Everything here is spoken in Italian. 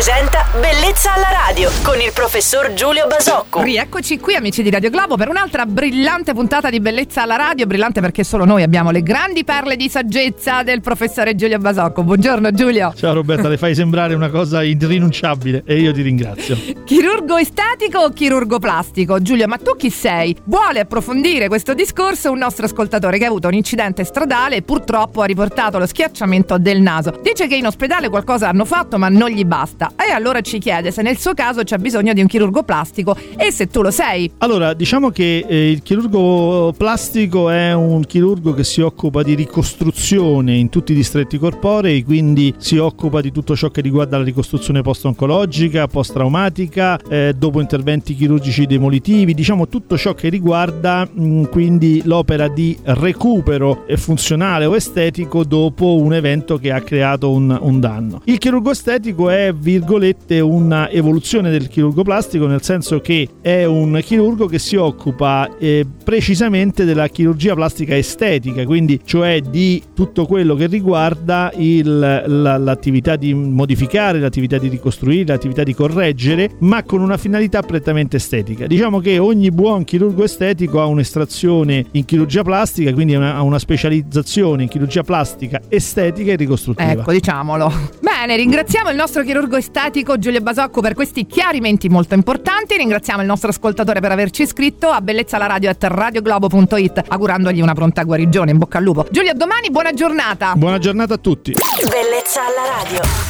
presenta Bellezza alla radio con il professor Giulio Basocco. Rieccoci qui amici di Radio Globo per un'altra brillante puntata di Bellezza alla radio, brillante perché solo noi abbiamo le grandi perle di saggezza del professore Giulio Basocco. Buongiorno Giulio. Ciao Roberta, le fai sembrare una cosa irrinunciabile e io ti ringrazio. Chirurgo estetico o chirurgo plastico? Giulio, ma tu chi sei? Vuole approfondire questo discorso un nostro ascoltatore che ha avuto un incidente stradale e purtroppo ha riportato lo schiacciamento del naso. Dice che in ospedale qualcosa hanno fatto ma non gli basta e allora ci chiede se nel suo caso c'è bisogno di un chirurgo plastico e se tu lo sei. Allora, diciamo che eh, il chirurgo plastico è un chirurgo che si occupa di ricostruzione in tutti i distretti corporei, quindi si occupa di tutto ciò che riguarda la ricostruzione post-oncologica, post-traumatica, eh, dopo interventi chirurgici demolitivi, diciamo tutto ciò che riguarda mh, quindi l'opera di recupero funzionale o estetico dopo un evento che ha creato un, un danno. Il chirurgo estetico è, virgolette, una evoluzione del chirurgo plastico, nel senso che è un chirurgo che si occupa eh, precisamente della chirurgia plastica estetica, quindi cioè di tutto quello che riguarda il, la, l'attività di modificare, l'attività di ricostruire, l'attività di correggere, ma con una finalità prettamente estetica. Diciamo che ogni buon chirurgo estetico ha un'estrazione in chirurgia plastica, quindi ha una specializzazione in chirurgia plastica estetica e ricostruttiva. Ecco, diciamolo. Bene, ringraziamo il nostro chirurgo estetico Giulio Basocco per questi chiarimenti molto importanti. Ringraziamo il nostro ascoltatore per averci iscritto a bellezzalaradio.radioglobo.it augurandogli una pronta guarigione. In bocca al lupo. Giulio, a domani, buona giornata. Buona giornata a tutti. Bellezza alla radio.